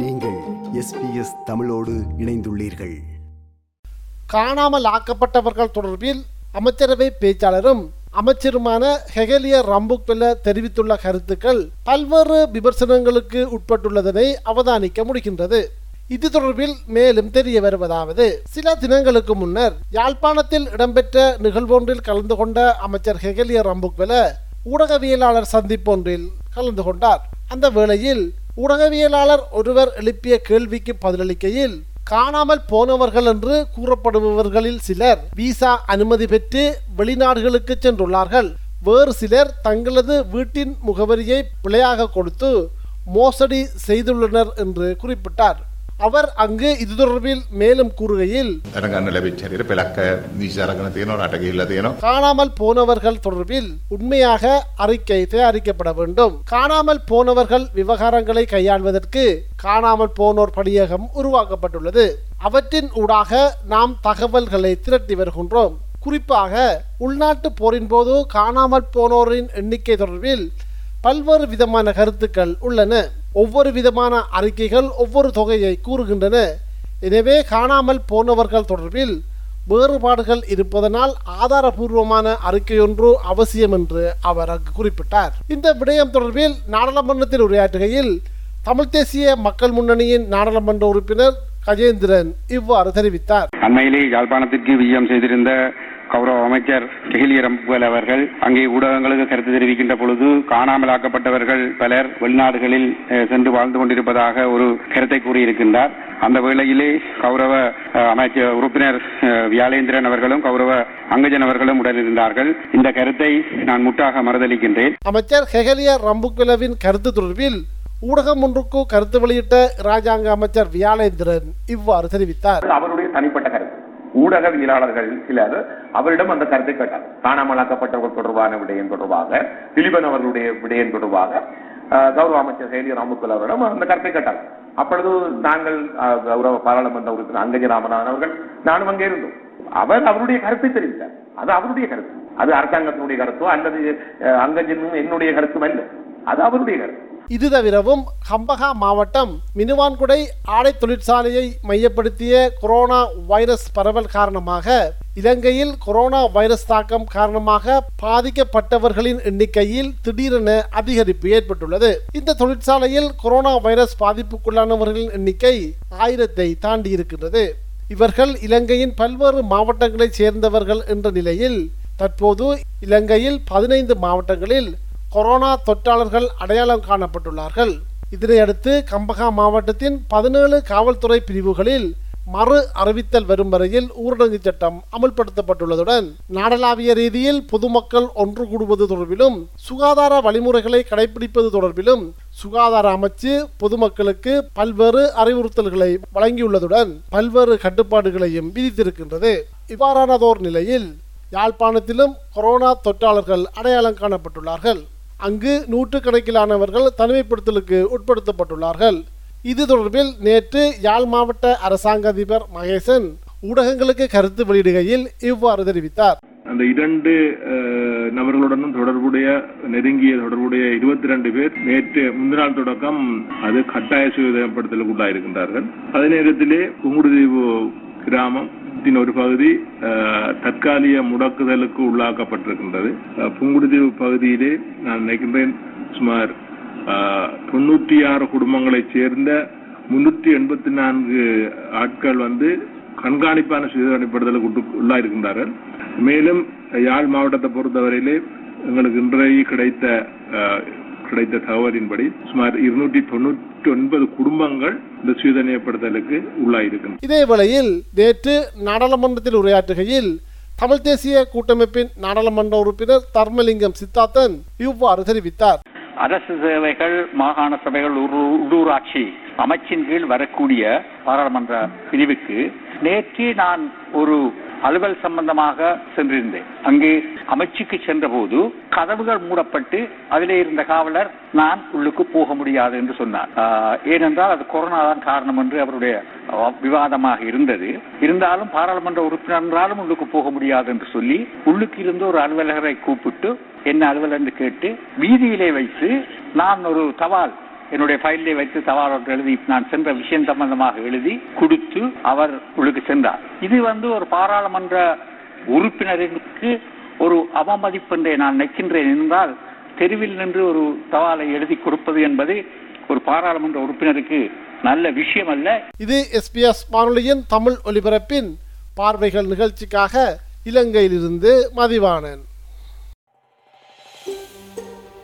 நீங்கள் எஸ்பிஎஸ் தமிழோடு இணைந்துள்ளீர்கள். காணாமல் ஆக்கப்பட்டவர்கள் தொடர்பில் அமைச்சரவை பேச்சாளரும் அமைச்சருமான ஹெகலிய ரம்புக்வெல்ல தெரிவித்துள்ள கருத்துக்கள் பல்வேறு விமர்சனங்களுக்கு உட்பட்டுள்ளதனை அவதானிக்க முடிகின்றது. இது தொடர்பில் மேலும் தெரிய வருவதாவது. சில தினங்களுக்கு முன்னர் யாழ்ப்பாணத்தில் இடம்பெற்ற நிகழ்வொன்றில் கலந்து கொண்ட அமைச்சர் ஹெகலிய ரம்புக்வெல ஊடகவியலாளர் சந்திப்பொன்றில் கலந்து கொண்டார். அந்த வேளையில் ஊடகவியலாளர் ஒருவர் எழுப்பிய கேள்விக்கு பதிலளிக்கையில் காணாமல் போனவர்கள் என்று கூறப்படுபவர்களில் சிலர் விசா அனுமதி பெற்று வெளிநாடுகளுக்கு சென்றுள்ளார்கள். வேறு சிலர் தங்களது வீட்டின் முகவரியை பிழையாக கொடுத்து மோசடி செய்துள்ளனர் என்று குறிப்பிட்டார். அவர் அங்கு இது தொடர்பில் மேலும் கூறுகையில் காணாமல் போனவர்கள் தொடர்பில் உண்மையாக அறிக்கை தயாரிக்கப்பட வேண்டும். காணாமல் போனவர்கள் விவகாரங்களை கையாள்வதற்கு காணாமல் போனோர் பணியகம் உருவாக்கப்பட்டுள்ளது. அவற்றின் ஊடாக நாம் தகவல்களை திரட்டி வருகின்றோம். குறிப்பாக உள்நாட்டு போரின் போது காணாமல் போனோரின் எண்ணிக்கை தொடர்பில் பல்வேறு விதமான கருத்துக்கள் உள்ளன. ஒவ்வொரு விதமான அறிக்கைகள் ஒவ்வொரு தொகையை கூறுகின்றன. எனவே காணாமல் போனவர்கள் தொடர்பில் வேறுபாடுகள் இருப்பதனால் ஆதாரபூர்வமான அறிக்கையொன்று அவசியம் என்று அவர் அங்கு குறிப்பிட்டார். இந்த விடயம் தொடர்பில் நாடாளுமன்றத்தில் உரையாற்றுகையில் தமிழ் தேசிய மக்கள் முன்னணியின் நாடாளுமன்ற உறுப்பினர் கஜேந்திரன் இவ்வாறு தெரிவித்தார். அண்மையிலே யாழ்ப்பாணத்திற்கு விஜயம் செய்திருந்த கௌரவ அமைச்சர் கெஹிலி ரம்புவல் அவர்கள் அங்கே ஊடகங்களுக்கு கருத்து தெரிவிக்கின்ற பொழுது காணாமலாக்கப்பட்டவர்கள் பலர் வெளிநாடுகளில் சென்று வாழ்ந்து கொண்டிருப்பதாக ஒரு கருத்தை கூறியிருக்கின்றார். அந்த வேளையிலே கௌரவ அமைச்சர் உறுப்பினர் வியாழேந்திரன் அவர்களும் கௌரவ அங்கஜன் அவர்களும் உடனிருந்தார்கள். இந்த கருத்தை நான் முற்றாக மறுதளிக்கின்றேன். அமைச்சர் ஹெகலிய ரம்புக்குலவின் கருத்து தொடர்பில் ஊடகம் ஒன்றுக்கு கருத்து வெளியிட்ட ராஜாங்க அமைச்சர் வியாழேந்திரன் இவ்வாறு தெரிவித்தார். அவருடைய தனிப்பட்ட கருத்து. ஊடகவியலாளர்கள் சிலர் அவரிடம் அந்த கருத்தை கேட்டார். காணாமலாக்கப்பட்டவர்கள் தொடர்பான விடயம் தொடர்பாக திலீபன் அவர்களுடைய விடயம் தொடர்பாக கௌரவ அமைச்சர் செயலி ராமகுல் அவரிடம் அந்த கருத்தை கேட்டார். அப்பொழுது நாங்கள் அஹ், கௌரவ பாராளுமன்ற உறுப்பினர் அங்கஜ ராமநாதன் அவர்கள் நானும் அங்கே இருந்தோம். அவர் அவருடைய கருத்தை தெரிவித்தார். அது அவருடைய கருத்து. அது அரசாங்கத்தினுடைய கருத்தோ அல்லது அஹ், அங்கஜனும் என்னுடைய கருத்தும் அல்ல. அது அவருடைய கருத்து. இது தவிரவும் ஹம்பகா மாவட்டம் மினுவான்குடை ஆடை தொழிற்சாலையை மையப்படுத்திய கொரோனா வைரஸ் பரவல் காரணமாக இலங்கையில் கொரோனா வைரஸ் தாக்கம் காரணமாக பாதிக்கப்பட்டவர்களின் எண்ணிக்கையில் திடீரென அதிகரிப்பு ஏற்பட்டுள்ளது. இந்த தொழிற்சாலையில் கொரோனா வைரஸ் பாதிப்புக்குள்ளானவர்களின் எண்ணிக்கை ஆயிரத்தை தாண்டி இருக்கின்றது. இவர்கள் இலங்கையின் பல்வேறு மாவட்டங்களைச் சேர்ந்தவர்கள் என்ற நிலையில் தற்போது இலங்கையில் பதினைந்து மாவட்டங்களில் கொரோனா தொற்றாளர்கள் அடையாளம் காணப்பட்டுள்ளார்கள். இதனையடுத்து கம்பகா மாவட்டத்தின் பதினேழு காவல்துறை பிரிவுகளில் மறு அறிவித்தல் வரும் வரையில் ஊரடங்கு சட்டம் அமல்படுத்தப்பட்டுள்ளதுடன் நாடளாவிய ரீதியில் பொதுமக்கள் ஒன்று கூடுவது தொடர்பிலும் சுகாதார வழிமுறைகளை கடைபிடிப்பது தொடர்பிலும் சுகாதார அமைச்சு பொதுமக்களுக்கு பல்வேறு அறிவுறுத்தல்களை வழங்கியுள்ளதுடன் பல்வேறு கட்டுப்பாடுகளையும் விதித்திருக்கின்றது. இவ்வாறானதோர் நிலையில் யாழ்ப்பாணத்திலும் கொரோனா தொற்றாளர்கள் அடையாளம் காணப்பட்டுள்ளார்கள். அங்கு நூற்றுக்கணக்கிலானவர்கள் தனிமைப்படுத்தலுக்கு உட்படுத்தப்பட்டுள்ளார்கள். இது தொடர்பில் நேற்று யாழ் மாவட்ட அரசாங்க அதிபர் மகேசன் ஊடகங்களுக்கு கருத்து வெளியிடுகையில் இவ்வாறு தெரிவித்தார். அந்த இரண்டு நபர்களுடனும் தொடர்புடைய நெருங்கிய தொடர்புடைய இருபத்தி ரெண்டு பேர் நேற்று முந்தினாள் தொடக்கம் அது கட்டாய சுயதப்படுத்தலுக்குள்ளாயிருக்கின்றார்கள் அதே நேரத்திலே புங்குடுதீவு கிராமம் த்தின் ஒரு பகுதி தற்காலிக முடக்குதலுக்கு உள்ளாக்கப்பட்டிருக்கின்றது. புங்குடுதீவு பகுதியிலே நான் நினைக்கின்றேன் சுமார் தொண்ணூற்றி ஆறு குடும்பங்களைச் சேர்ந்த முன்னூற்றி எண்பத்தி நான்கு ஆட்கள் வந்து கண்காணிப்பான சுயதனிப்படுதலுக்கு உள்ளாயிருக்கின்றார்கள். மேலும் யாழ் மாவட்டத்தை பொறுத்தவரையிலே எங்களுக்கு இன்றைய கிடைத்த கிடைத்த தகவலின்படி சுமார் இருநூற்றி தொண்ணூற்றி ஒன்பது குடும்பங்கள் இந்த சுயதனியப்படுத்தலுக்கு உள்ளாயிருக்கின்றன இதேவேளையில் நேற்று நாடாளுமன்றத்தில் உரையாற்றுகையில் தமிழ் தேசிய கூட்டமைப்பின் நாடாளுமன்ற உறுப்பினர் தர்மலிங்கம் சித்தார்த்தன் இவ்வாறு தெரிவித்தார். அரசு சேவைகள் மாகாண சபைகள் உள்ளூ- உள்ளூராட்சி அமைச்சின் கீழ் வரக்கூடிய பாராளுமன்ற பிரிவுக்கு நேற்று நான் ஒரு அலுவல் சம்பந்தமாக சென்றிருந்தேன். அங்கே அமைச்சுக்கு சென்றபோது கதவுகள் மூடப்பட்டு அதிலே இருந்த காவலர் நான் உள்ளுக்கு போக முடியாது என்று சொன்னார். ஏனென்றால் அது கொரோனா தான் காரணம் என்று அவருடைய விவாதமாக இருந்தது. இருந்தாலும் பாராளுமன்ற உறுப்பினர் என்றாலும் உள்ளுக்கு போக முடியாது என்று சொல்லி உள்ளுக்கு இருந்து ஒரு அலுவலகரை கூப்பிட்டு என்ன அலுவலர்? என்று கேட்டு வீதியிலே வைத்து நான் ஒரு தவால் என்னுடைய ஃபைலிலே வைத்து தபால் ஒன்று எழுதி நான் சென்ற விஷயம் சம்பந்தமாக எழுதி கொடுத்து அவர் உங்களுக்கு சென்றார். இது வந்து ஒரு பாராளுமன்ற உறுப்பினருக்கு ஒரு அவமதிப்பு என்றே நான் நிற்கின்றேன் என்றால் தெருவில் நின்று ஒரு தவாலை எழுதி கொடுப்பது என்பது ஒரு பாராளுமன்ற உறுப்பினருக்கு நல்ல விஷயம் அல்ல. இது எஸ்பிஎஸ் வானொலியின் தமிழ் ஒலிபரப்பின் பார்வைகள் நிகழ்ச்சிக்காக இலங்கையிலிருந்து மதிவானன்